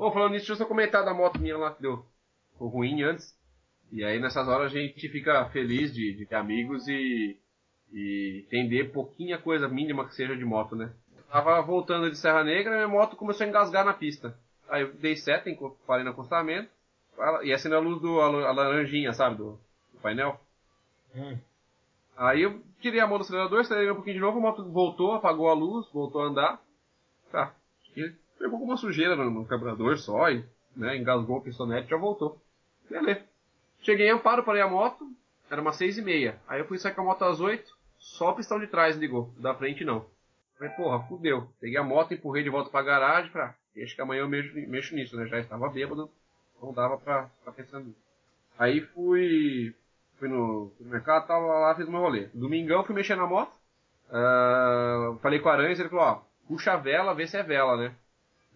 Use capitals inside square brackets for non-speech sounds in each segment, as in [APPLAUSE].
Ô, falando nisso, deixa eu só comentar da moto minha lá que deu ruim antes. E aí nessas horas a gente fica feliz de, de ter amigos e, e entender pouquinha coisa mínima que seja de moto, né? tava voltando de Serra Negra e minha moto começou a engasgar na pista. Aí eu dei seta, parei no acostamento, e acendeu a luz do a, laranjinha, sabe, do, do painel. Hum. Aí eu tirei a mão do acelerador, acelerei um pouquinho de novo, a moto voltou, apagou a luz, voltou a andar. Tá. Pegou com uma sujeira no, no carburador só e né, engasgou o pistonete e já voltou. Beleza. Cheguei em Amparo, parei a moto, era umas seis e meia. Aí eu fui sair com a moto às oito, só o pistão de trás ligou, da frente não. Falei, porra, fudeu. Peguei a moto, empurrei de volta pra garagem, pra... Acho que amanhã eu mexo, mexo nisso, né? Já estava bêbado, não dava pra ficar pensando nisso. Aí fui, fui no, no mercado, tava lá, fiz meu rolê. Domingão fui mexer na moto, uh, falei com o Aranha, ele falou, ó, puxa a vela, vê se é vela, né?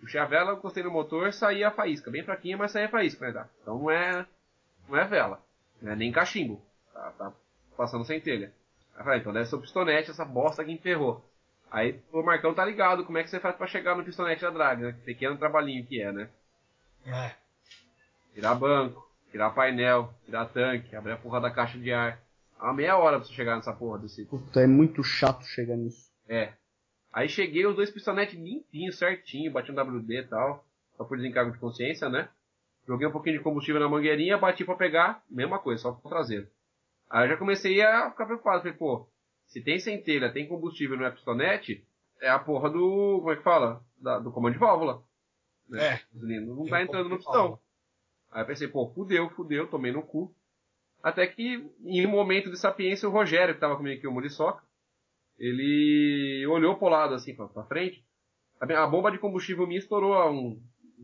Puxei a vela, encostei no motor, saía a faísca. Bem fraquinha, mas saía a faísca, né? Tá? Então não é, não é vela. Não é nem cachimbo. Tá, tá passando sem telha. Aí falei, então deve ser o pistonete, essa bosta que enterrou. Aí o Marcão tá ligado, como é que você faz pra chegar no pistonete da drag, né? Pequeno trabalhinho que é, né? É. Tirar banco, tirar painel, tirar tanque, abrir a porra da caixa de ar. Uma meia hora pra você chegar nessa porra desse. Puta, é muito chato chegar nisso. É. Aí cheguei, os dois pistonetes limpinhos, certinho, bati um WD e tal, só por desencargo de consciência, né? Joguei um pouquinho de combustível na mangueirinha, bati para pegar, mesma coisa, só com o traseiro. Aí eu já comecei a ficar preocupado, falei, pô, se tem centelha, tem combustível não é pistonete, é a porra do, como é que fala? Da, do comando de válvula. Né? É. Não tá entrando no pistão. Aí eu pensei, pô, fudeu, fudeu, tomei no cu. Até que, em um momento de sapiência, o Rogério, que tava comigo aqui, o Muriçoca, ele olhou pro lado, assim, pra, pra frente. A, bomba de combustível minha estourou há um,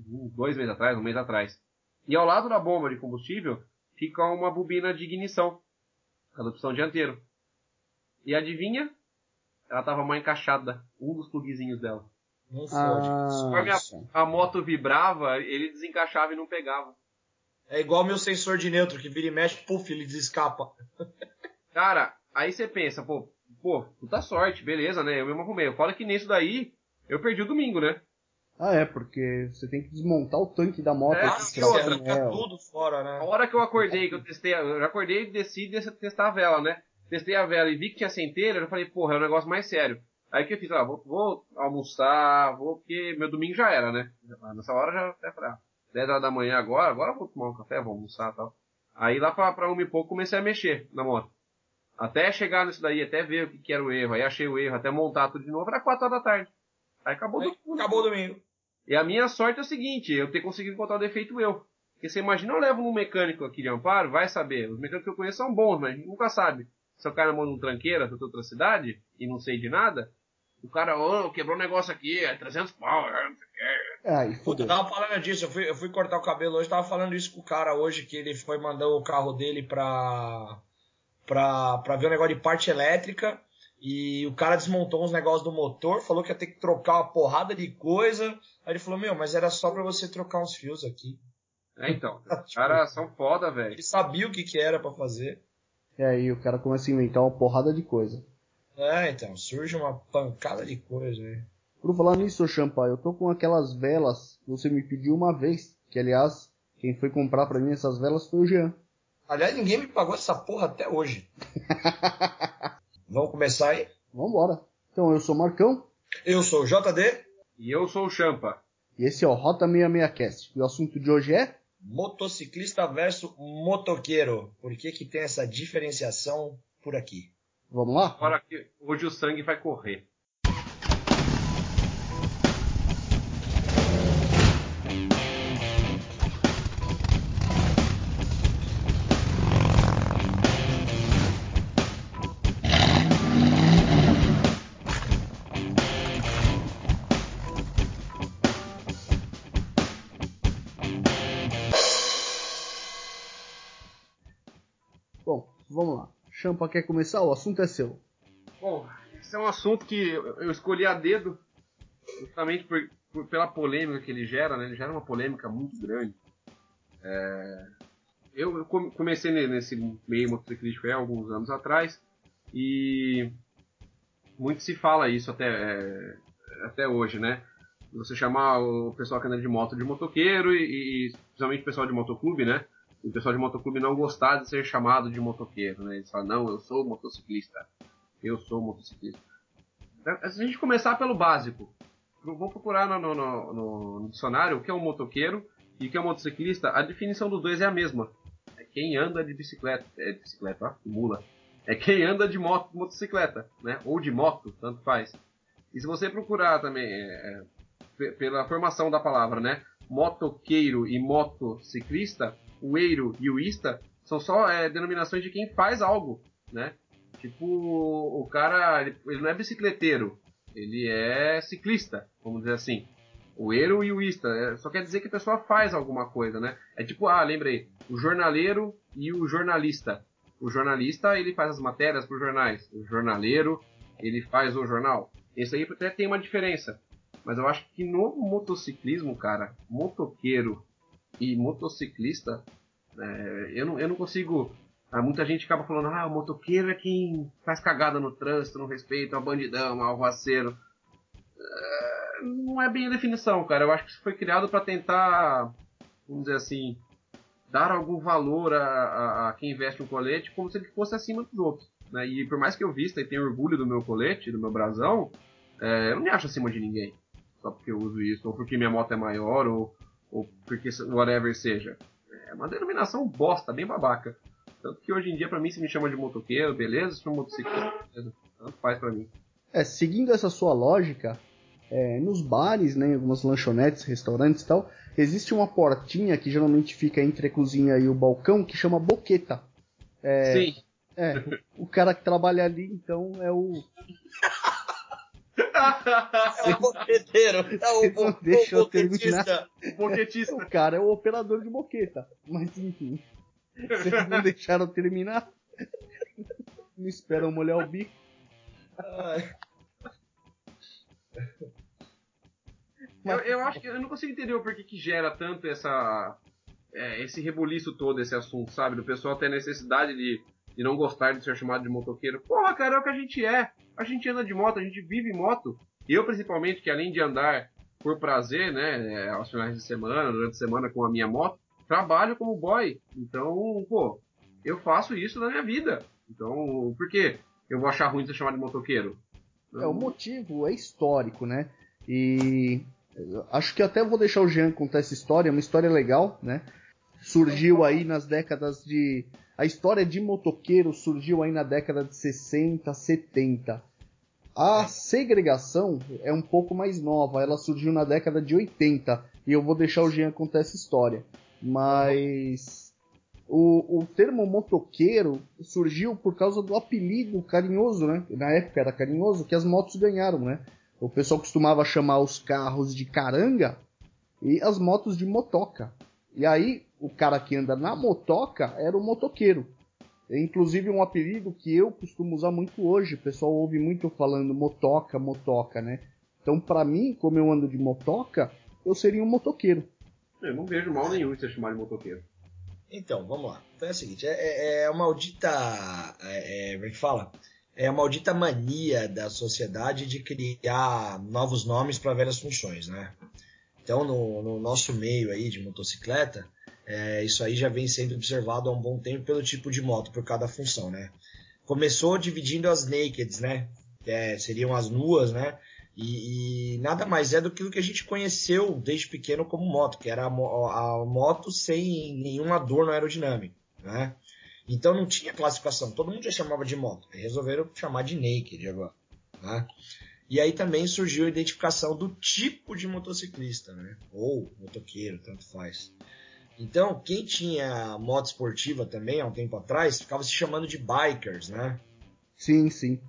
um, dois meses atrás, um mês atrás. E ao lado da bomba de combustível fica uma bobina de ignição, a do pistão dianteiro. E adivinha? Ela tava mal encaixada, um dos plugzinhos dela. Não fode. Ah, a moto vibrava, ele desencaixava e não pegava. É igual meu sensor de neutro, que vira e mexe, puf, ele desescapa. [LAUGHS] Cara, aí você pensa, pô, pô, puta sorte, beleza, né? Eu mesmo arrumei. Eu falo que nisso daí, eu perdi o domingo, né? Ah, é, porque você tem que desmontar o tanque da moto. É, que outra, fica tudo fora, né? A hora que eu acordei, que eu testei, eu já acordei e decidi testar a vela, né? Testei a vela e vi que tinha centelha, eu falei, porra, é um negócio mais sério. Aí que eu fiz, ah, vou, vou almoçar, vou, porque meu domingo já era, né? Nessa hora já até ah, 10 horas da manhã agora, agora eu vou tomar um café, vou almoçar e tal. Aí lá pra, pra uma e pouco comecei a mexer na moto. Até chegar nisso daí, até ver o que, que era o erro, aí achei o erro, até montar tudo de novo, era 4 horas da tarde. Aí acabou aí, do... Acabou o domingo. E a minha sorte é o seguinte, eu ter conseguido encontrar o defeito eu. Porque você imagina, eu levo um mecânico aqui de Amparo, vai saber. Os mecânicos que eu conheço são bons, mas nunca sabe. Se na mão de um tranqueira de outra cidade e não sei de nada, o cara, ô, oh, quebrou um negócio aqui, é 300 pau, é, não sei o que. Ai, Puta, eu tava falando disso, eu fui, eu fui cortar o cabelo hoje, tava falando isso com o cara hoje, que ele foi mandar o carro dele pra pra, ver o um negócio de parte elétrica. E o cara desmontou uns negócios do motor, falou que ia ter que trocar uma porrada de coisa. Aí ele falou, meu, mas era só para você trocar uns fios aqui. É, então. [LAUGHS] Os caras são foda, velho. Ele sabia o que, que era para fazer. É, aí o cara começa a inventar uma porrada de coisa. É, então, surge uma pancada de coisa aí. Por falar nisso, Champa, eu tô com aquelas velas que você me pediu uma vez. Que aliás, quem foi comprar para mim essas velas foi o Jean. Aliás, ninguém me pagou essa porra até hoje. [LAUGHS] Vamos começar aí? Vambora. Então, eu sou o Marcão. Eu sou o JD. E eu sou o Champa. E esse é o Rota 66Cast. E o assunto de hoje é... Motociclista versus motoqueiro. Por que que tem essa diferenciação por aqui? Vamos lá? Agora que hoje o sangue vai correr. Champa quer começar? O assunto é seu. Bom, esse é um assunto que eu escolhi a dedo, justamente por, por, pela polêmica que ele gera, né? Ele gera uma polêmica muito grande. É, eu comecei nesse meio motociclístico há alguns anos atrás e muito se fala isso até, é, até hoje, né? Você chamar o pessoal que anda de moto de motoqueiro e, e principalmente o pessoal de motoclube, né? O pessoal de motoclube não gostar de ser chamado de motoqueiro, né? Eles falam, não, eu sou motociclista. Eu sou motociclista. Então, se a gente começar pelo básico, vou procurar no, no, no, no, dicionário o que é um motoqueiro e o que é um motociclista. A definição dos dois é a mesma. É quem anda de bicicleta. É de bicicleta, ó, mula. É quem anda de moto, motocicleta, né? Ou de moto, tanto faz. E se você procurar também, é, é, pela formação da palavra, né? Motoqueiro e motociclista, o eiro e o ista são só é, denominações de quem faz algo, né? Tipo, o cara, ele, ele, não é bicicleteiro, ele é ciclista, vamos dizer assim. O eiro e o ista, é, só quer dizer que a pessoa faz alguma coisa, né? É tipo, ah, lembrei, o jornaleiro e o jornalista. O jornalista, ele faz as matérias para os jornais. O jornaleiro, ele faz o jornal. Isso aí até tem uma diferença. Mas eu acho que no motociclismo, cara, motoqueiro e motociclista, é, eu, não, eu não consigo. Ah, muita gente acaba falando, ah, o motoqueiro é quem faz cagada no trânsito, não respeita, é um bandidão, um alvoaceiro. É, não é bem a definição, cara. Eu acho que isso foi criado para tentar, vamos dizer assim, dar algum valor a, a, a, quem veste um colete como se ele fosse acima dos outros. Né? E por mais que eu vista e tenha orgulho do meu colete, do meu brasão, é, eu não me acho acima de ninguém. Só porque eu uso isso, ou porque minha moto é maior, ou, ou porque whatever seja. É uma denominação bosta, bem babaca. Tanto que hoje em dia, para mim, se me chama de motoqueiro, beleza, se chama motociclista, beleza. Tanto faz pra mim. É, seguindo essa sua lógica, é, nos bares, né, em algumas lanchonetes, restaurantes e tal, existe uma portinha que geralmente fica entre a cozinha e o balcão que chama boqueta. É, Sim. É, o cara que trabalha ali, então, é o. É o boqueteiro. É o, deixa o terminar. O boquetista. O cara é o operador de boqueta. Mas enfim. Vocês não deixaram terminar? Não esperam molhar o bico. Eu, eu, acho que eu não consigo entender o porquê que gera tanto essa é, esse rebuliço todo, esse assunto, sabe? Do pessoal ter necessidade de, de não gostar de ser chamado de motoqueiro. Porra, cara, é o que a gente é a gente anda de moto, a gente vive moto. Eu, principalmente, que além de andar por prazer, né, é, aos finais de semana, durante a semana com a minha moto, trabalho como boy. Então, pô, eu faço isso na minha vida. Então, por que eu vou achar ruim ser chamado de motoqueiro? É, o motivo é histórico, né? E acho que até vou deixar o Jean contar essa história, é uma história legal, né? Surgiu aí nas décadas de. A história de motoqueiro surgiu aí na década de 60, 70. A segregação é um pouco mais nova, ela surgiu na década de 80 e eu vou deixar o Jean contar essa história. Mas o, o termo motoqueiro surgiu por causa do apelido carinhoso, né? Na época era carinhoso que as motos ganharam, né? O pessoal costumava chamar os carros de caranga e as motos de motoca. E aí o cara que anda na motoca era o motoqueiro. É inclusive um apelido que eu costumo usar muito hoje. O pessoal ouve muito falando motoca, motoca, né? Então, para mim, como eu ando de motoca, eu seria um motoqueiro. Eu não vejo mal nenhum em ser chamado de motoqueiro. Então, vamos lá. Então é o seguinte, é, é, é uma maldita. É, é, como é que fala? É a maldita mania da sociedade de criar novos nomes para velhas funções, né? Então, no, no nosso meio aí de motocicleta, é, isso aí já vem sendo observado há um bom tempo pelo tipo de moto, por cada função, né? Começou dividindo as nakeds, né? É, seriam as nuas, né? E, e, nada mais é do que o que a gente conheceu desde pequeno como moto, que era a, a moto sem nenhum adorno aerodinâmico, né? Então não tinha classificação, todo mundo já chamava de moto. Resolveram chamar de naked agora, né? E aí também surgiu a identificação do tipo de motociclista, né? Ou motoqueiro, tanto faz. Então, quem tinha moto esportiva também há um tempo atrás, ficava se chamando de bikers, né? Sim, sim.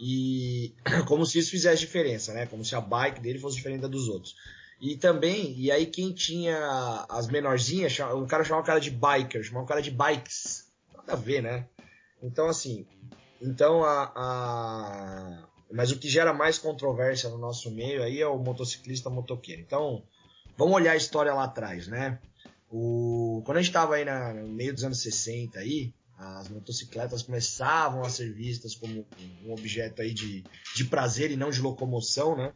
E [CLEARS THROAT] como se isso fizesse diferença, né? Como se a bike dele fosse diferente da dos outros. E também, e aí quem tinha as menorzinhas, o cara chamava o cara de biker, chamava o cara de bikes. Nada a ver, né? Então, assim, então a, a... Mas o que gera mais controvérsia no nosso meio aí é o motociclista motoqueiro. Então, vamos olhar a história lá atrás, né? O, quando a gente estava aí na, no meio dos anos 60 aí, as motocicletas começavam a ser vistas como um objeto aí de, de prazer e não de locomoção, né?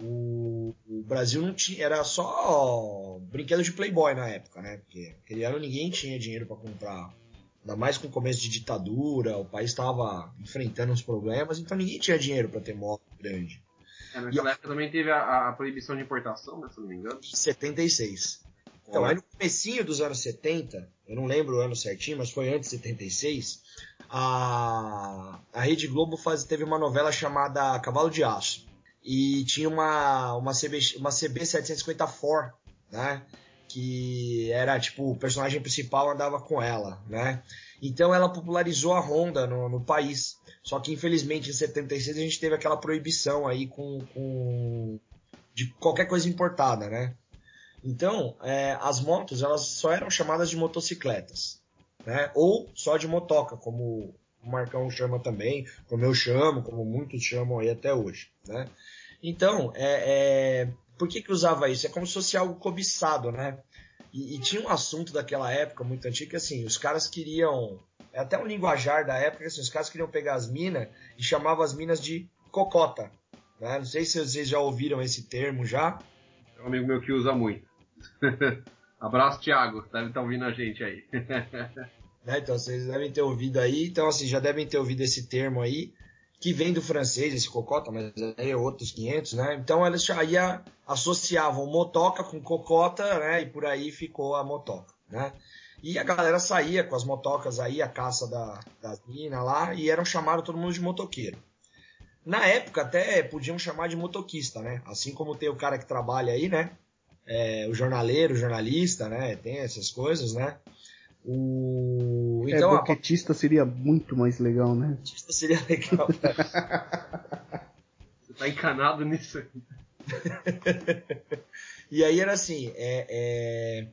o, o, Brasil não tinha, era só brinquedo de Playboy na época, né? Porque aquele ano ninguém tinha dinheiro para comprar, ainda mais com o começo de ditadura, o país estava enfrentando uns problemas, então ninguém tinha dinheiro para ter moto grande. É, naquela e, época também teve a, a, proibição de importação, né, se não me engano. 76. Então, aí no comecinho dos anos 70, eu não lembro o ano certinho, mas foi antes de 76, a, a Rede Globo faz, teve uma novela chamada Cavalo de Aço. E tinha uma, uma, CB, uma CB750 né? Que era tipo, o personagem principal andava com ela, né? Então ela popularizou a Honda no, no país. Só que infelizmente em 76 a gente teve aquela proibição aí com, com de qualquer coisa importada, né? Então, é, as motos elas só eram chamadas de motocicletas, né? Ou só de motoca, como o Marcão chama também, como eu chamo, como muitos chamam aí até hoje, né? Então, é, é, por que que usava isso? É como se fosse algo cobiçado, né? E, e tinha um assunto daquela época muito antigo que assim, os caras queriam, é até um linguajar da época, assim, os caras queriam pegar as minas e chamavam as minas de cocota, né? Não sei se vocês já ouviram esse termo já. É um amigo meu que usa muito. [LAUGHS] Abraço, Thiago. Deve estar ouvindo a gente aí. [LAUGHS] né, então, vocês devem ter ouvido aí. Então, assim, já devem ter ouvido esse termo aí, que vem do francês, esse cocota, mas aí é outros 500, né? Então, eles aí associavam motoca com cocota, né? E por aí ficou a motoca, né? E a galera saía com as motocas aí, a caça da, das minas lá, e eram chamados todo mundo de motoqueiro. Na época até podiam chamar de motoquista, né? Assim como tem o cara que trabalha aí, né? é, o jornaleiro, o jornalista, né? Tem essas coisas, né? O... É, então, é, boquetista a... seria muito mais legal, né? Boquetista seria legal. [LAUGHS] Você tá encanado nisso [LAUGHS] e aí era assim, é, é...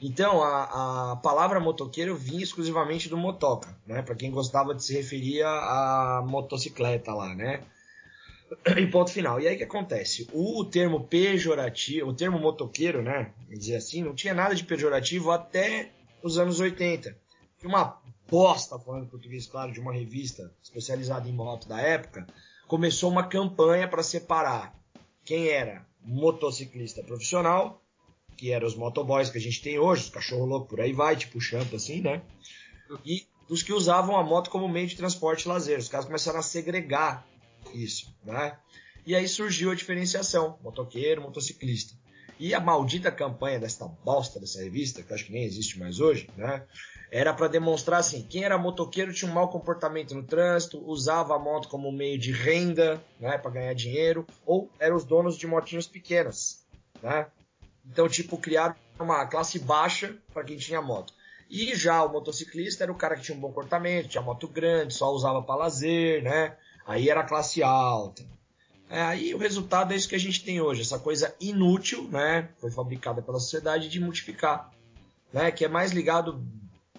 então a, a palavra motoqueiro vinha exclusivamente do motoca, né? Para quem gostava de se referir à motocicleta lá, né? E ponto final. E aí o que acontece? O termo pejorativo, o termo motoqueiro, né? Dizer assim, não tinha nada de pejorativo até os anos 80. Tinha uma bosta, falando português, claro, de uma revista especializada em moto da época, começou uma campanha para separar quem era motociclista profissional, que eram os motoboys que a gente tem hoje, os cachorro louco por aí vai, tipo champa assim, né? E os que usavam a moto como meio de transporte e lazer. Os caras começaram a segregar isso, né? E aí surgiu a diferenciação, motoqueiro, motociclista. E a maldita campanha desta bosta dessa revista, que acho que nem existe mais hoje, né? Era para demonstrar assim, quem era motoqueiro tinha um mau comportamento no trânsito, usava a moto como meio de renda, né, para ganhar dinheiro, ou eram os donos de motinhos pequenas, né? Então, tipo, criaram uma classe baixa para quem tinha moto. E já o motociclista era o cara que tinha um bom comportamento, tinha moto grande, só usava para lazer, né? Aí era classe alta. É, aí o resultado é isso que a gente tem hoje, essa coisa inútil, né? Foi fabricada pela sociedade de multiplicar, né? Que é mais ligado,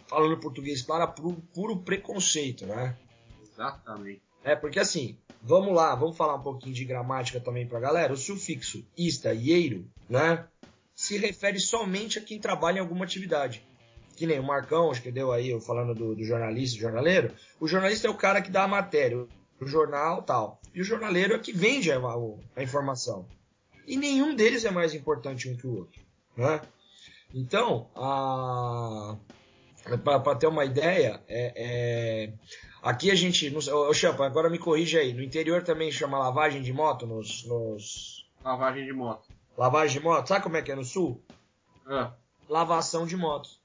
falando português claro, a puro, puro preconceito, né? Exatamente. É, porque assim, vamos lá, vamos falar um pouquinho de gramática também pra galera. O sufixo ista e eiro, né? Se refere somente a quem trabalha em alguma atividade. Que nem o Marcão, acho que deu aí, eu falando do, do jornalista, do jornaleiro. O jornalista é o cara que dá a matéria o jornal tal. E o jornaleiro é que vende a, a informação. E nenhum deles é mais importante um que o outro. Né? Então, para ter uma ideia, é, é, aqui a gente. Ô, Champa, agora me corrija aí. No interior também chama lavagem de moto? Nos, nos... Lavagem de moto. Lavagem de moto? Sabe como é que é no sul? Ah. Lavação de motos.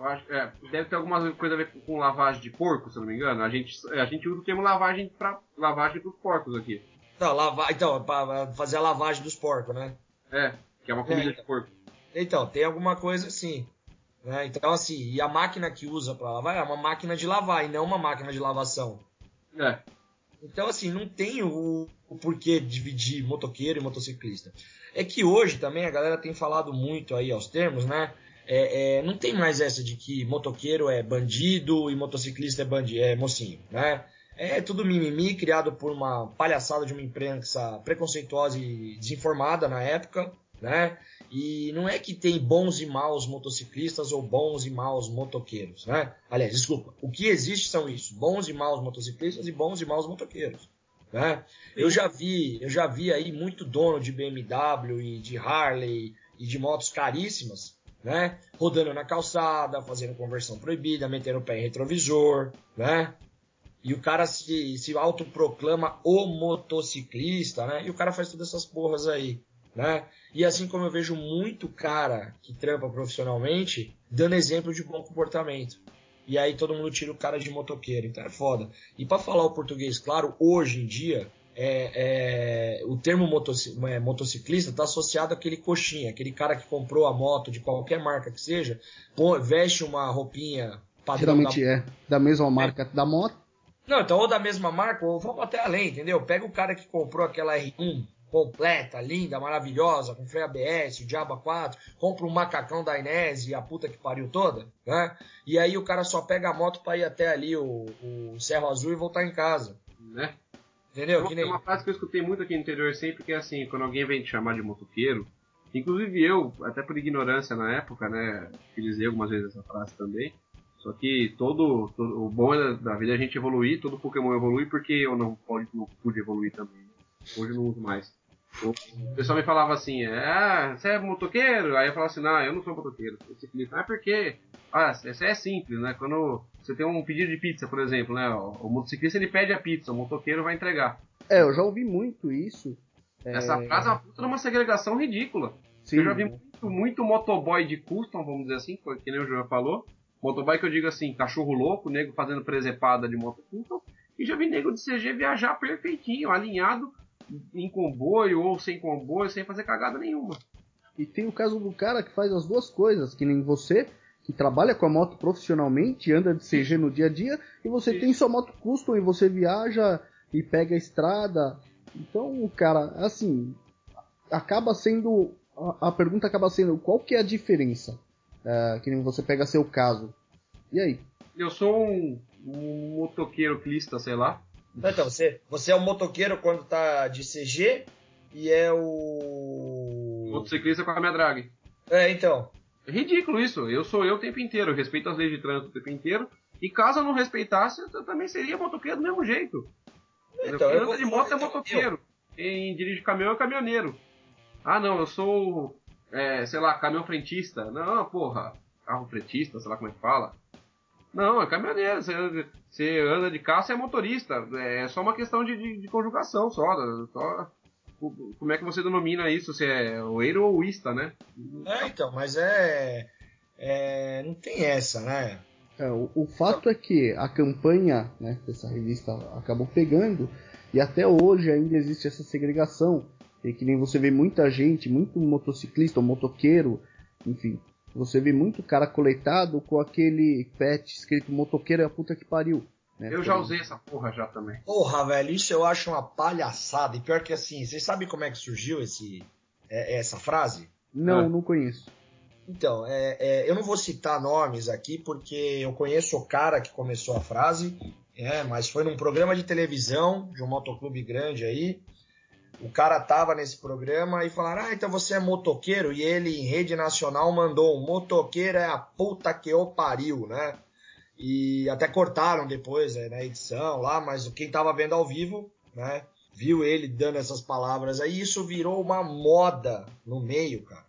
Acho, é, deve ter alguma coisa a ver com, lavagem de porco, se eu não me engano. A gente, a gente usa o termo lavagem para lavagem dos porcos aqui. Não, lava, então, para fazer a lavagem dos porcos, né? É, que é uma comida é, de porco. Então, tem alguma coisa assim. Né? Então, assim, e a máquina que usa para lavar é uma máquina de lavar e não uma máquina de lavação. É. Então, assim, não tem o, o porquê dividir motoqueiro e motociclista. É que hoje também a galera tem falado muito aí aos termos, né? É, é, não tem mais essa de que motoqueiro é bandido e motociclista é, bandi é mocinho, né? É tudo mimimi criado por uma palhaçada de uma imprensa preconceituosa e desinformada na época, né? E não é que tem bons e maus motociclistas ou bons e maus motoqueiros, né? Aliás, desculpa, o que existe são isso, bons e maus motociclistas e bons e maus motoqueiros, Né? Eu já vi, eu já vi aí muito dono de BMW e de Harley e de motos caríssimas, né? Rodando na calçada, fazendo conversão proibida, metendo o pé em retrovisor, né? E o cara se, se autoproclama o motociclista, né? E o cara faz todas essas porras aí, né? E assim como eu vejo muito cara que trampa profissionalmente dando exemplo de bom comportamento. E aí todo mundo tira o cara de motoqueiro, então é foda. E para falar o português claro, hoje em dia, é, é, o termo é, motociclista está associado àquele coxinha, aquele cara que comprou a moto de qualquer marca que seja, veste uma roupinha padrão. Geralmente da... é da mesma marca da moto. Não, então ou da mesma marca, ou vamos até além, entendeu? Pega o cara que comprou aquela R1 completa, linda, maravilhosa, com freio ABS, Diaba 4, compra um macacão da Inés e a puta que pariu toda, né? E aí o cara só pega a moto para ir até ali o, o Cerro Azul e voltar em casa. Né? Entendeu? Tem uma frase que eu escutei muito aqui no interior sempre, que é assim, quando alguém vem te chamar de motoqueiro, inclusive eu, até por ignorância na época, né, utilizei algumas vezes essa frase também, só que todo, todo o bom é da vida é a gente evoluir, todo Pokémon evolui porque eu não, pode, não pude evoluir também. Hoje eu não uso mais. O pessoal me falava assim, ah, você é motoqueiro? Aí eu falava assim, não, eu não sou motoqueiro, sou ciclista. Ah, por quê? Ah, isso é simples, né? Quando você tem um pedido de pizza, por exemplo, né? O, motociclista ele pede a pizza, o motoqueiro vai entregar. É, eu já ouvi muito isso. Essa é... frase é uma puta uma segregação ridícula. Sim. Eu já vi muito, muito motoboy de custom, vamos dizer assim, que nem o João falou. Motoboy que eu digo assim, cachorro louco, nego fazendo presepada de moto custom. E já vi nego de CG viajar perfeitinho, alinhado, em comboio ou sem comboio, sem fazer cagada nenhuma. E tem o caso do cara que faz as duas coisas, que nem você, que trabalha com a moto profissionalmente, anda de CG no dia a dia, e você Sim. tem sua moto custom e você viaja e pega a estrada. Então, cara, assim, acaba sendo. A, a pergunta acaba sendo qual que é a diferença? É, que nem você pega seu caso. E aí? Eu sou um, um motoqueiro clista, sei lá. Então, você, você é o motoqueiro quando tá de CG e é o. Motociclista com a minha drag. É, então. É ridículo isso. Eu sou eu o tempo inteiro. Eu respeito as leis de trânsito o tempo inteiro. E caso eu não respeitasse, eu também seria motoqueiro do mesmo jeito. Então, eu, de moto é motoqueiro. Quem dirige caminhão é caminhoneiro. Ah, não, eu sou, é, sei lá, caminhão frentista. Não, porra, carro frentista, sei lá como é que fala. Não, é caminhoneiro. Você, você anda de carro, você é motorista. É só uma questão de, de, de conjugação só, só. Como é que você denomina isso? Se é oeiro ou ista, né? É, então, mas é. é não tem essa, né? É, o, o, fato é que a campanha né, dessa revista acabou pegando e até hoje ainda existe essa segregação. E que nem você vê muita gente, muito motociclista, motoqueiro, enfim, você vê muito cara coletado com aquele pet escrito motoqueiro é a puta que pariu. Né? Eu já usei essa porra já também. Porra, velho, isso eu acho uma palhaçada. E pior que assim, vocês sabem como é que surgiu esse, é, essa frase? Não, ah. não conheço. Então, é, é, eu não vou citar nomes aqui porque eu conheço o cara que começou a frase, é, mas foi num programa de televisão de um motoclube grande aí o cara tava nesse programa e falaram: Ah, então você é motoqueiro? E ele, em rede nacional, mandou: Motoqueiro é a puta que o pariu, né? E até cortaram depois né, na edição lá, mas quem tava vendo ao vivo, né? Viu ele dando essas palavras aí. Isso virou uma moda no meio, cara.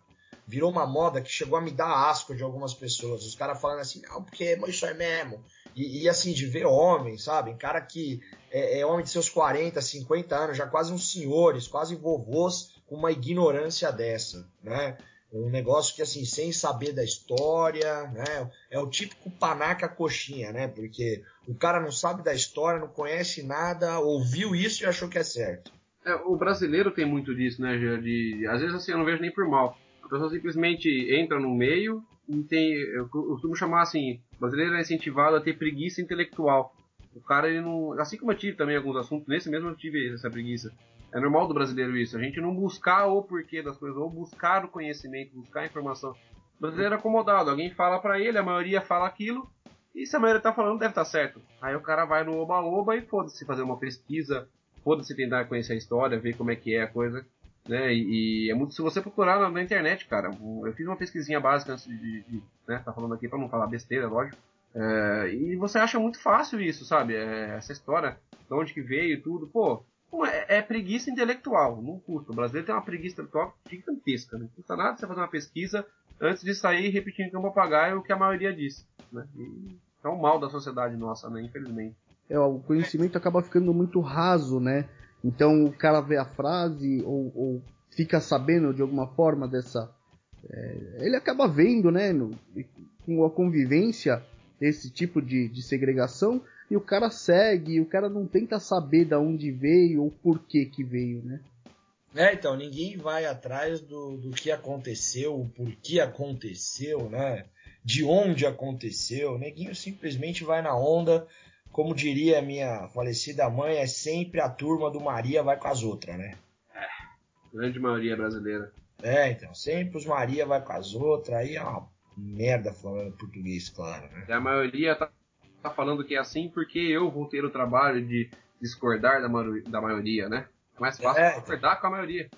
Virou uma moda que chegou a me dar asco de algumas pessoas. Os caras falando assim: Não, porque isso é mesmo. E, e, assim, de ver homens, sabe? Cara que é, é, homem de seus 40, 50 anos, já quase uns senhores, quase vovôs, com uma ignorância dessa, né? Um negócio que, assim, sem saber da história, né? É o típico panaca coxinha, né? Porque o cara não sabe da história, não conhece nada, ouviu isso e achou que é certo. É, o brasileiro tem muito disso, né, de Às vezes, assim, eu não vejo nem por mal. A pessoa simplesmente entra no meio tem... Eu costumo chamar, assim, o brasileiro é incentivado a ter preguiça intelectual. O cara, ele não. Assim como eu tive também alguns assuntos, nesse mesmo eu tive essa preguiça. É normal do brasileiro isso, a gente não buscar o porquê das coisas, ou buscar o conhecimento, buscar a informação. O brasileiro é acomodado, alguém fala para ele, a maioria fala aquilo, e se a maioria tá falando, deve estar tá certo. Aí o cara vai no oba-oba e foda-se fazer uma pesquisa, foda-se tentar conhecer a história, ver como é que é a coisa. Né? E, e é muito. Se você procurar na, na, internet, cara, eu fiz uma pesquisinha básica antes de, de né, tá falando aqui para não falar besteira, lógico. É, e você acha muito fácil isso, sabe? É, essa história, de onde que veio tudo. Pô, é, é, preguiça intelectual, não custa. O brasileiro tem uma preguiça intelectual gigantesca, não custa nada você fazer uma pesquisa antes de sair repetindo que é um papagaio o que a maioria diz. Né? E é um mal da sociedade nossa, né? Infelizmente. É, o conhecimento acaba ficando muito raso, né? Então o cara vê a frase ou, ou fica sabendo de alguma forma dessa. É, ele acaba vendo, né? No, com a convivência, esse tipo de, de segregação e o cara segue, o cara não tenta saber de onde veio ou por que que veio, né? É, então, ninguém vai atrás do, do que aconteceu, o porquê aconteceu, né? De onde aconteceu. Neguinho simplesmente vai na onda, como diria minha falecida mãe, é sempre a turma do Maria vai com as outras, né? É, grande maioria brasileira. É, então, sempre os Maria vai com as outras, aí é uma merda falando português, claro, né? E a maioria tá tá falando que é assim porque eu vou ter o trabalho de discordar da, da maioria, né? É mais fácil é. concordar com a maioria.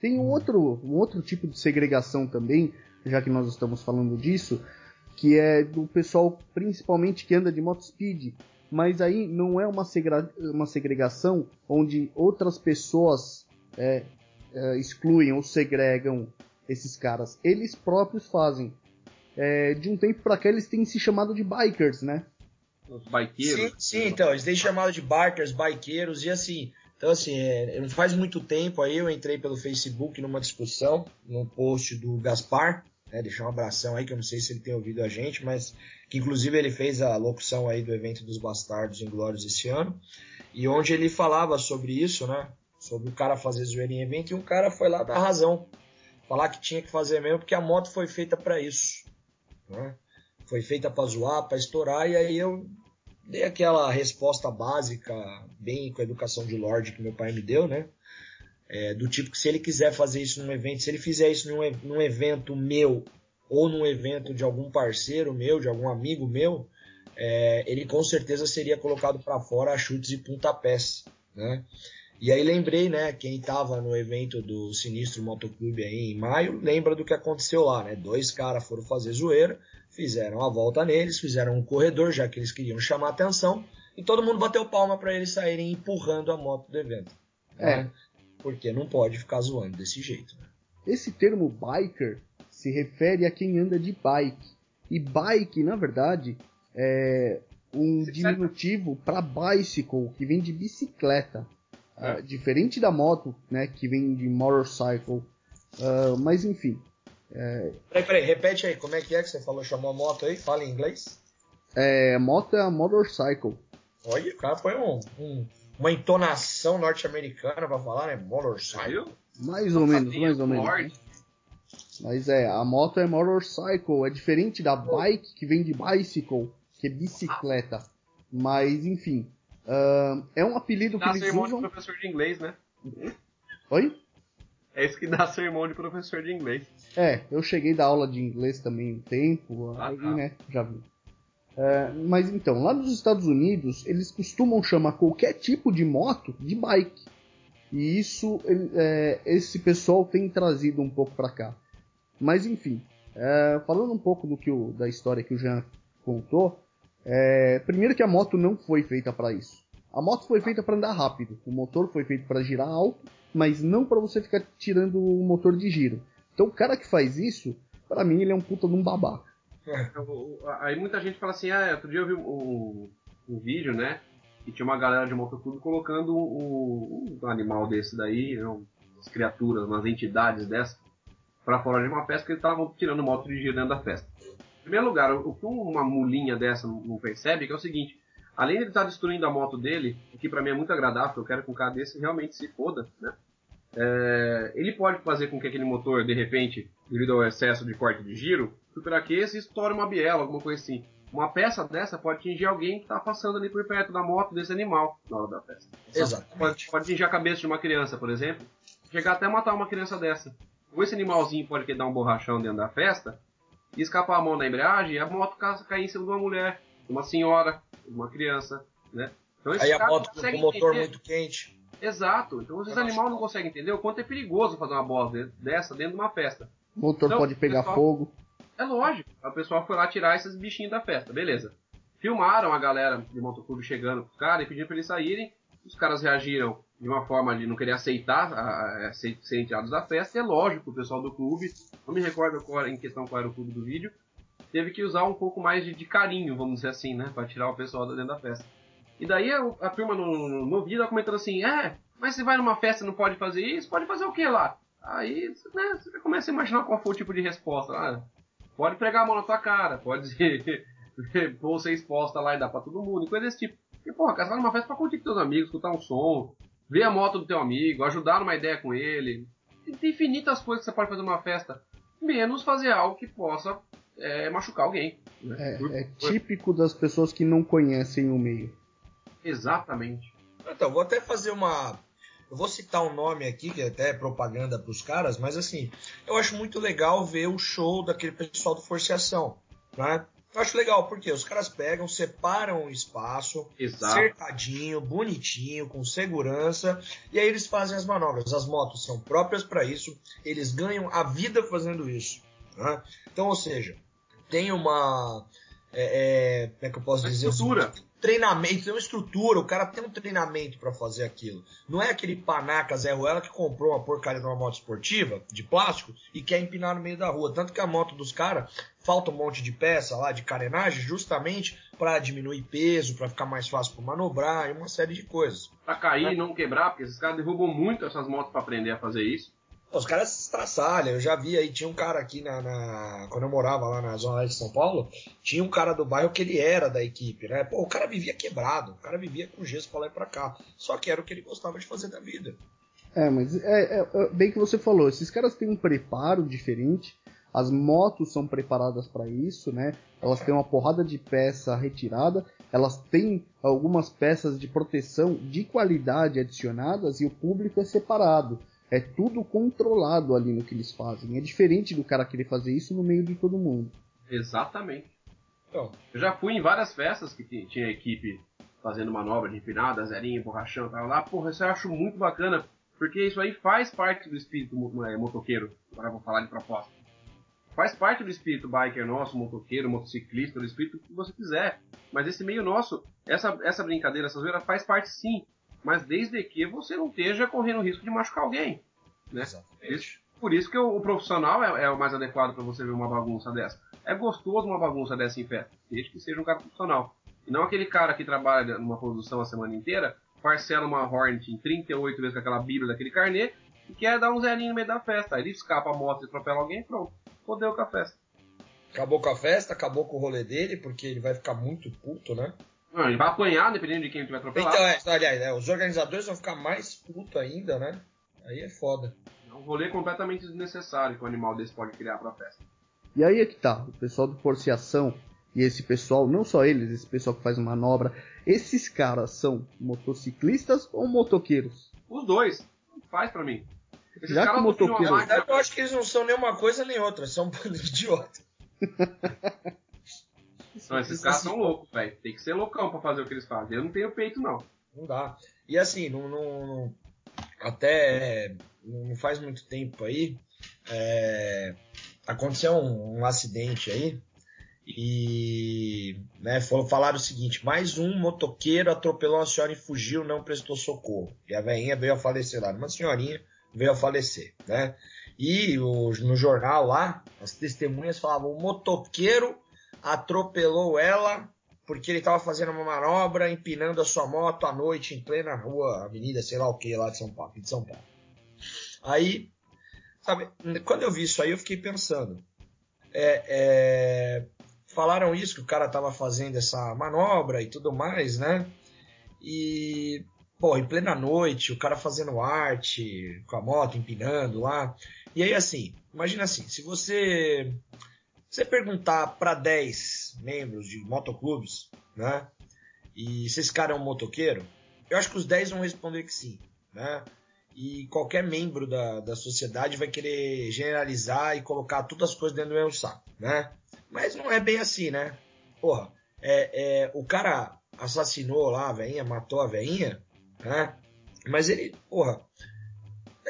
Tem um outro, um outro tipo de segregação também, já que nós estamos falando disso, que é do pessoal principalmente que anda de motospeed, mas aí não é uma, segre uma segregação onde outras pessoas é, é, excluem ou segregam esses caras. Eles próprios fazem é, de um tempo para cá eles têm se chamado de bikers, né? Os bikeiros. Sim, sim, então, eles têm chamado de bikers, bikeiros, e assim, então assim, é, não faz muito tempo aí eu entrei pelo Facebook numa discussão, num post do Gaspar, né, deixar um abração aí, que eu não sei se ele tem ouvido a gente, mas que inclusive ele fez a locução aí do evento dos Bastardos em Glórias esse ano, e onde ele falava sobre isso, né, sobre o cara fazer zoeira em evento, e um cara foi lá dar razão, falar que tinha que fazer mesmo, porque a moto foi feita para isso. Né? Foi feita para zoar, para estourar, e aí eu dei aquela resposta básica, bem com a educação de Lorde que meu pai me deu, né? É, do tipo que se ele quiser fazer isso num evento, se ele fizer isso num, num evento meu ou num evento de algum parceiro meu, de algum amigo meu, é, ele com certeza seria colocado para fora a chutes e pontapés, né? E aí lembrei, né, quem estava no evento do Sinistro Motoclube aí em maio, lembra do que aconteceu lá, né? Dois caras foram fazer zoeira, fizeram a volta neles, fizeram um corredor, já que eles queriam chamar atenção, e todo mundo bateu palma para eles saírem empurrando a moto do evento. É. Né? Porque não pode ficar zoando desse jeito. Né? Esse termo biker se refere a quem anda de bike. E bike, na verdade, é um diminutivo para bicycle, que vem de bicicleta. Uh, diferente da moto, né, que vem de motorcycle. Uh, mas enfim. É... Peraí, peraí, repete aí, como é que é que você falou, chamou a moto aí? Fala em inglês. É, moto é a motorcycle. Olha, o cara foi um, um, uma entonação norte-americana pra falar, né? Motorcycle. Mais ou menos, mais ou menos. Né? Mas é, a moto é motorcycle, é diferente da bike que vem de bicycle, que é bicicleta. Mas enfim, Uh, é um apelido que eles sermão usam... de professor de inglês, né? Oi? É isso que dá sermão de professor de inglês. É, eu cheguei da aula de inglês também um tempo, ah, aí, tá. né, já vi. Uh, mas então, lá nos Estados Unidos, eles costumam chamar qualquer tipo de moto de bike. E isso, é, esse pessoal tem trazido um pouco para cá. Mas enfim, é, falando um pouco do que o, da história que o Jean contou, é, primeiro que a moto não foi feita para isso. A moto foi feita para andar rápido. O motor foi feito para girar alto, mas não para você ficar tirando o motor de giro. Então o cara que faz isso, para mim ele é um puta de um babaca. É, aí muita gente fala assim, ah, outro dia eu vi um, um vídeo, né? E tinha uma galera de motoclube colocando um, um, animal desse daí, né, umas criaturas, umas entidades dessas, para fora de uma festa, porque eles estavam tirando moto de giro dentro da festa primeiro lugar, o que uma mulinha dessa não percebe é é o seguinte: além de ele estar tá destruindo a moto dele, o que para mim é muito agradável, eu quero que um cara desse realmente se foda, né? É, ele pode fazer com que aquele motor, de repente, devido ao excesso de corte de giro, superaqueça e estoure uma biela, alguma coisa assim. Uma peça dessa pode atingir alguém que está passando ali por perto da moto desse animal na hora da festa. Exato. Pode, pode atingir a cabeça de uma criança, por exemplo, chegar até matar uma criança dessa. Ou esse animalzinho pode dar um borrachão dentro da festa, e escapar a mão na embreagem, a moto cair em cima de uma mulher, de uma senhora, de uma criança, né? Então, Aí a moto com o motor entender. muito quente. Exato. Então esses animais não conseguem entender o quanto é perigoso fazer uma bosta dessa dentro de uma festa. O motor então, pode pegar pessoal, fogo. É lógico. O pessoal foi lá tirar esses bichinhos da festa, beleza. Filmaram a galera de motoclube chegando pros caras e pedindo pra eles saírem. Os caras reagiram de uma forma de não querer aceitar a, a, ser, ser da festa, e é lógico, o pessoal do clube, não me recordo qual, em questão qual era o clube do vídeo, teve que usar um pouco mais de, de carinho, vamos dizer assim, né, para tirar o pessoal dentro da festa. E daí a, a turma no, no, no vídeo comentando assim, é, mas você vai numa festa e não pode fazer isso, pode fazer o que lá? Aí né, você começa a imaginar qual foi o tipo de resposta. Ah, pode pregar a mão na tua cara, pode [LAUGHS] pôr você exposta lá e dar pra todo mundo, e coisa desse tipo. E porra, cara, você vai numa festa pra curtir com teus amigos, escutar um som, ver a moto do teu amigo, ajudar numa ideia com ele. Tem infinitas coisas que você pode fazer numa festa, menos fazer algo que possa é, machucar alguém. Né? É, é típico das pessoas que não conhecem o meio. Exatamente. Então, vou até fazer uma. Eu vou citar um nome aqui, que é até propaganda para os caras, mas assim, eu acho muito legal ver o show daquele pessoal do Forciação, né? Eu acho legal, porque os caras pegam, separam o espaço, Exato. cercadinho, bonitinho, com segurança, e aí eles fazem as manobras. As motos são próprias para isso, eles ganham a vida fazendo isso. Né? Então, ou seja, tem uma. É, é, como é que eu posso dizer? Estrutura treinamento, tem uma estrutura, o cara tem um treinamento para fazer aquilo. Não é aquele panaca Zé Ruela que comprou uma porcaria de uma moto esportiva de plástico e quer empinar no meio da rua. Tanto que a moto dos caras falta um monte de peça lá de carenagem justamente para diminuir peso, para ficar mais fácil para manobrar e uma série de coisas. Para cair e não quebrar, porque esses caras derrubam muito essas motos para aprender a fazer isso. Os caras estraçalham, eu já vi aí, tinha um cara aqui na, na, Quando eu morava lá na Zona Leste de São Paulo, tinha um cara do bairro que ele era da equipe, né? Pô, o cara vivia quebrado, o cara vivia com gesso pra lá e pra cá. Só que era o que ele gostava de fazer da vida. É, mas é, é, é bem que você falou, esses caras têm um preparo diferente, as motos são preparadas para isso, né? Elas têm uma porrada de peça retirada, elas têm algumas peças de proteção de qualidade adicionadas e o público é separado. É tudo controlado ali no que eles fazem. É diferente do cara querer fazer isso no meio de todo mundo. Exatamente. Então, eu já fui em várias festas que tinha equipe fazendo manobra de empinada, zerinho, borrachão, tal lá. Porra, isso eu acho muito bacana, porque isso aí faz parte do espírito é, motoqueiro. Agora vou falar de proposta. Faz parte do espírito biker nosso, motoqueiro, motociclista, do espírito que você quiser. Mas esse meio nosso, essa, essa brincadeira, essa zoeira faz parte sim mas desde que você não esteja correndo risco de machucar alguém. Né? Isso, por isso que o, o profissional é, é, o mais adequado para você ver uma bagunça dessa. É gostoso uma bagunça dessa em festa, desde que seja um cara profissional. E não aquele cara que trabalha numa produção a semana inteira, parcela uma Hornet em 38 vezes com aquela bíblia daquele carnê e quer dar um zerinho no meio da festa. Aí ele escapa a moto e atropela alguém pronto. Fodeu com a festa. Acabou com a festa, acabou com o rolê dele, porque ele vai ficar muito puto, né? Não, ele vai apanhar dependendo de quem ele vai atropelar. Então, é, aliás, é, os organizadores vão ficar mais putos ainda, né? Aí é foda. É um rolê completamente desnecessário que um animal desse pode criar pra festa. E aí é que tá, o pessoal do Forciação e esse pessoal, não só eles, esse pessoal que faz manobra, esses caras são motociclistas ou motoqueiros? Os dois, faz pra mim. Esses Já que motoqueiro... Eu acho que eles não são nem uma coisa nem outra, são um bando de idiota. [LAUGHS] Não, esses caras são loucos, velho. Tem que ser loucão pra fazer o que eles fazem. Eu não tenho peito, não. Não dá. E assim, não, não até não faz muito tempo aí, é, aconteceu um, um, acidente aí e né, falaram o seguinte: mais um motoqueiro atropelou uma senhora e fugiu, não prestou socorro. E a velhinha veio a falecer lá. Uma senhorinha veio a falecer, né? E o, no jornal lá, as testemunhas falavam: o motoqueiro atropelou ela porque ele estava fazendo uma manobra, empinando a sua moto à noite em plena rua, avenida, sei lá o que, lá de São Paulo, de São Paulo. Aí, sabe, quando eu vi isso aí, eu fiquei pensando. É, é, falaram isso, que o cara estava fazendo essa manobra e tudo mais, né? E, pô, em plena noite, o cara fazendo arte, com a moto, empinando lá. E aí, assim, imagina assim, se você você perguntar para 10 membros de motoclubes, né? E se esse cara é um motoqueiro, eu acho que os 10 vão responder que sim, né? E qualquer membro da, da sociedade vai querer generalizar e colocar todas as coisas dentro do mesmo saco, né? Mas não é bem assim, né? Porra, é, é, o cara assassinou lá a veinha, matou a veinha, né? Mas ele, porra,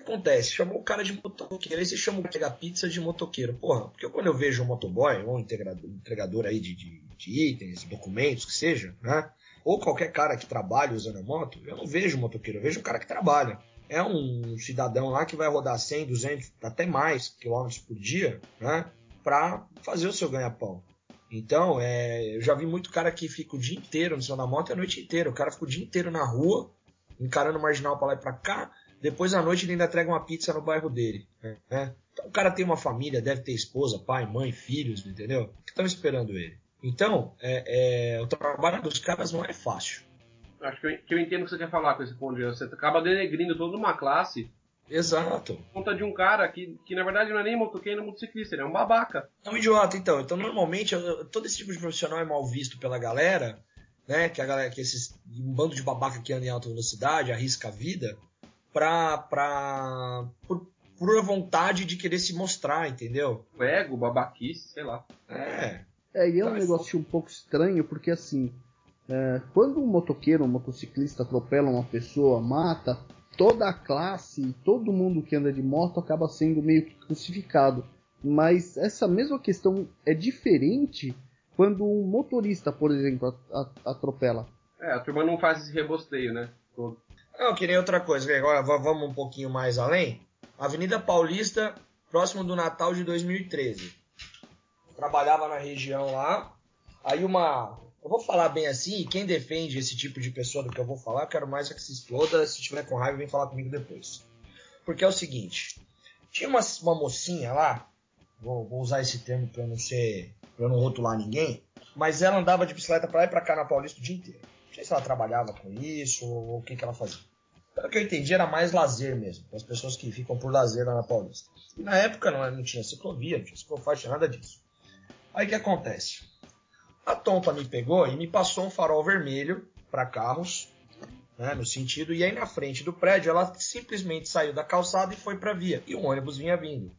acontece? Chamou o cara de motoqueiro, aí você chama o pegar pizza de motoqueiro. Porra, porque quando eu vejo um motoboy, ou um entregador, aí de, de, de, itens, documentos, que seja, né? ou qualquer cara que trabalha usando a moto, eu não vejo motoqueiro, eu vejo um cara que trabalha. É um cidadão lá que vai rodar 100, 200, até mais quilômetros por dia, né? Para fazer o seu ganha-pão. Então, é, eu já vi muito cara que fica o dia inteiro no cima da moto e a noite inteira. O cara fica o dia inteiro na rua, encarando o marginal para lá e para cá. Depois à noite ele ainda entrega uma pizza no bairro dele. Né? Então o cara tem uma família, deve ter esposa, pai, mãe, filhos, entendeu? Que estão esperando ele. Então, é, é, o trabalho dos caras não é fácil. Acho que eu, que eu entendo o que você quer falar com esse ponto de Você acaba denegrindo toda uma classe. Exato. Por conta de um cara que, que na verdade não é nem motoqueiro, nem motociclista, ele é um babaca. É um idiota, então. Então, normalmente, todo esse tipo de profissional é mal visto pela galera, né? Que a galera, que esses um bando de babaca que anda em alta velocidade, arrisca a vida, pra. pra por, por vontade de querer se mostrar, entendeu? O ego, babaquice, sei lá. É. É, e é um negócio um pouco estranho, porque assim, é, quando um motoqueiro, um motociclista atropela uma pessoa, mata, toda a classe, todo mundo que anda de moto acaba sendo meio que crucificado. Mas essa mesma questão é diferente quando um motorista, por exemplo, atropela. É, a turma não faz esse rebosteio, né? Todo. Não, que nem outra coisa, agora vamos um pouquinho mais além. Avenida Paulista, próximo do Natal de 2013 trabalhava na região lá. Aí uma. Eu vou falar bem assim, e quem defende esse tipo de pessoa do que eu vou falar, eu quero mais é que se exploda. Se tiver com raiva, vem falar comigo depois. Porque é o seguinte: tinha uma, uma mocinha lá, vou, vou usar esse termo pra eu não ser. pra eu não rotular ninguém, mas ela andava de bicicleta pra lá e pra cá na Paulista o dia inteiro. Sei se ela trabalhava com isso ou o que, que ela fazia. Pelo que eu entendi, era mais lazer mesmo, as pessoas que ficam por lazer lá na Paulista. E na época não, não tinha ciclovia, não tinha ciclofaixa, nada disso. Aí o que acontece? A Tonta me pegou e me passou um farol vermelho para carros, né, no sentido, e aí na frente do prédio ela simplesmente saiu da calçada e foi para via, e o ônibus vinha vindo.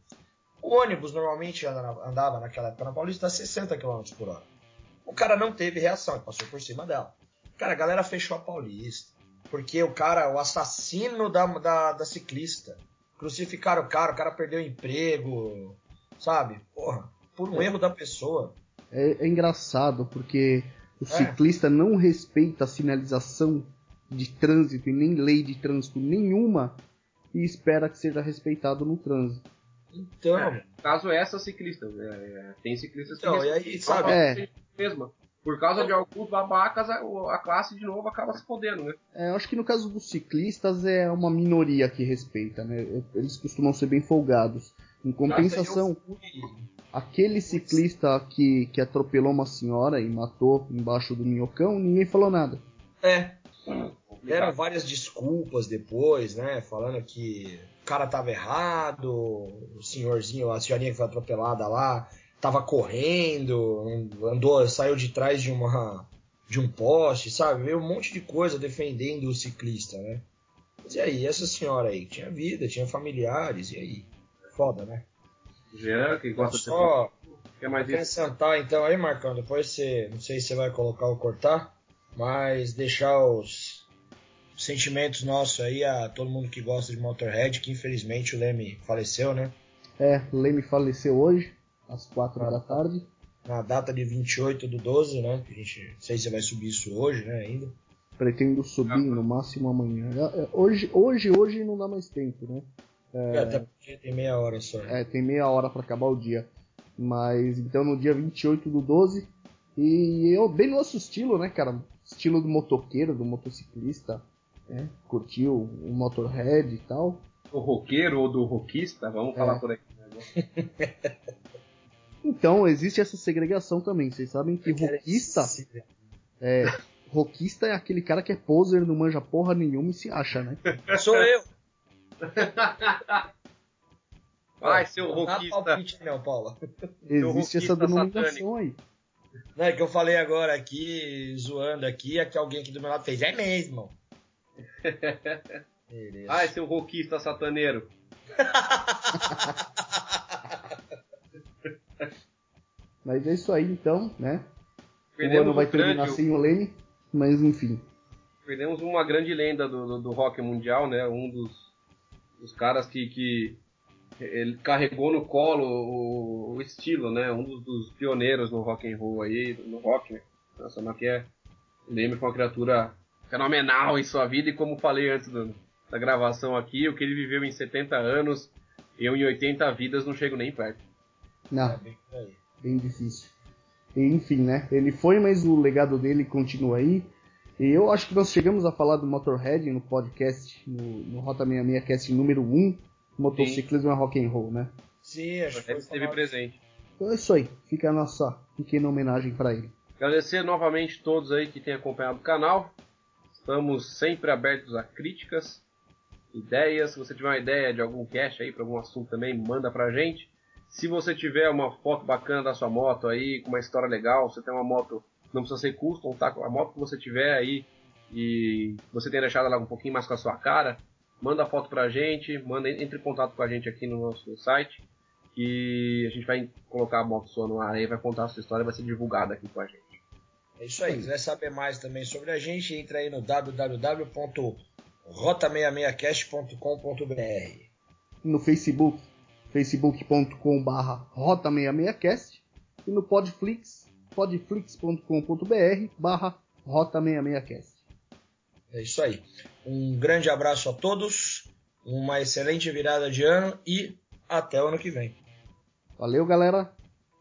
O ônibus normalmente andava naquela época na Paulista a 60 km por hora. O cara não teve reação, passou por cima dela. Cara, a galera fechou a Paulista. Porque o cara, o assassino da, da, da ciclista, crucificaram o cara, o cara perdeu o emprego, sabe? Porra por um é. erro da pessoa. É, é engraçado porque o é. ciclista não respeita a sinalização de trânsito e nem lei de trânsito nenhuma e espera que seja respeitado no trânsito. Então, é, caso essa ciclista, é, é, tem ciclistas então, que e aí, sabe, é. mesma. Por causa de alguns babacas, a, classe de novo acaba se fodendo, né? É, eu acho que no caso dos ciclistas é uma minoria que respeita, né? Eles costumam ser bem folgados. Em compensação, aquele ciclista que, que atropelou uma senhora e matou embaixo do minhocão, ninguém falou nada. É. Deram várias desculpas depois, né? Falando que o cara tava errado, o senhorzinho, a senhorinha que foi atropelada lá, tava correndo, andou, saiu de trás de uma de um poste, sabe? Veio um monte de coisa defendendo o ciclista, né? Mas e aí, essa senhora aí, tinha vida, tinha familiares, e aí? Foda, né? Jean, que gosta só de Quer mais acrescentar então aí, Marcão, depois você, não sei se você vai colocar ou cortar, mas deixar os sentimentos nossos aí a todo mundo que gosta de Motorhead, que infelizmente o Leme faleceu, né? É, o Leme faleceu hoje, às 4 da tarde. Na data de 28 do 12, né? A gente, não sei se você vai subir isso hoje, né, ainda. Pretendo subir ah, no máximo amanhã. É, é, hoje, hoje, hoje não dá mais tempo, né? É, até porque tem meia hora só. É, tem meia hora para acabar o dia. Mas então no dia 28 do 12. E eu, bem nosso estilo, né, cara? Estilo do motoqueiro, do motociclista. Né? Curtiu o Motorhead e tal. Do roqueiro ou do roquista, vamos é. falar por aqui. [LAUGHS] Né? Então, existe essa segregação também. Vocês sabem que roquista. É, roquista é aquele cara que é poser, não manja porra nenhuma e se acha, né? [LAUGHS] Sou eu! [LAUGHS] Vai, seu roquista. Palpite, não, Paula. Existe essa denominação aí. Não, é que eu falei agora aqui, zoando aqui, é que alguém aqui do meu lado fez. É mesmo. [LAUGHS] Ai, seu roquista sataneiro. Mas é isso aí então, né? Perdemos o ano vai terminar grande... sem o Lene, mas enfim. Perdemos uma grande lenda do, do, do rock mundial, né? Um dos os caras que, que ele carregou no colo o, o estilo, né? Um dos, dos, pioneiros no rock and roll aí, no rock, né? Nossa, mas que é lembre que uma criatura fenomenal em sua vida e como falei antes do, da gravação aqui, o que ele viveu em 70 anos, eu em 80 vidas não chego nem perto. Não, é bem, difícil. E, enfim, né? Ele foi, mas o legado dele continua aí. E eu acho que nós chegamos a falar do Motorhead no podcast, no, no Rota 66 Cast número 1, Motociclismo é Rock and Roll, né? Sim, acho que esteve presente. Então é isso aí, fica a nossa pequena homenagem para ele. Agradecer novamente todos aí que têm acompanhado o canal. Estamos sempre abertos a críticas, ideias. Se você tiver uma ideia de algum cast aí para algum assunto também, manda pra gente. Se você tiver uma foto bacana da sua moto aí, com uma história legal, você tem uma moto, não precisa ser custom, tá? A moto que você tiver aí e você tenha deixado ela um pouquinho mais com a sua cara, manda a foto pra gente, manda, entre em contato com a gente aqui no nosso site, que a gente vai colocar a moto sua no ar aí, vai contar a sua história, vai ser divulgada aqui com a gente. É isso aí. Se quiser saber mais também sobre a gente, entra aí no www.rota66cast.com.br. No Facebook, facebook.com.br rota66cast e no Podflix, podflix.com.br barra rota66cast. É isso aí. Um grande abraço a todos, uma excelente virada de ano e até o ano que vem. Valeu, galera.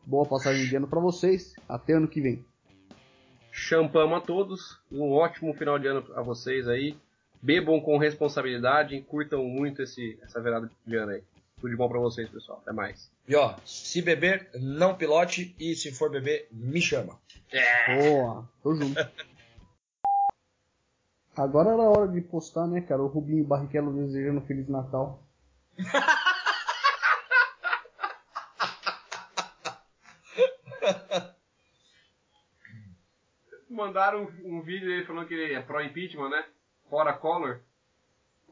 Boa passagem de ano para vocês. Até ano que vem. Champamo a todos. Um ótimo final de ano a vocês aí. Bebam com responsabilidade, curtam muito esse, essa virada de ano aí. Tudo de bom para vocês, pessoal. Até mais. E ó, se beber, não pilote. E se for beber, me chama. É. Boa, tô junto. Agora era a hora de postar, né, cara? O Rubinho Barrichello desejando Feliz Natal. Mandaram um, um vídeo aí falando que ele é pró-impeachment, né? Fora Collor.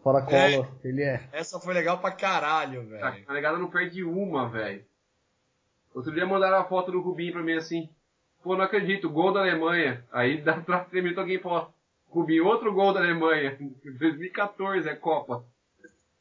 Fora é, ele é. Essa foi legal pra caralho, velho. A negada não perde uma, velho. Outro dia mandaram a foto do Rubinho pra mim assim. Pô, não acredito, gol da Alemanha. Aí dá pra minutos alguém fala, Rubinho, outro gol da Alemanha. [LAUGHS] 2014 é Copa.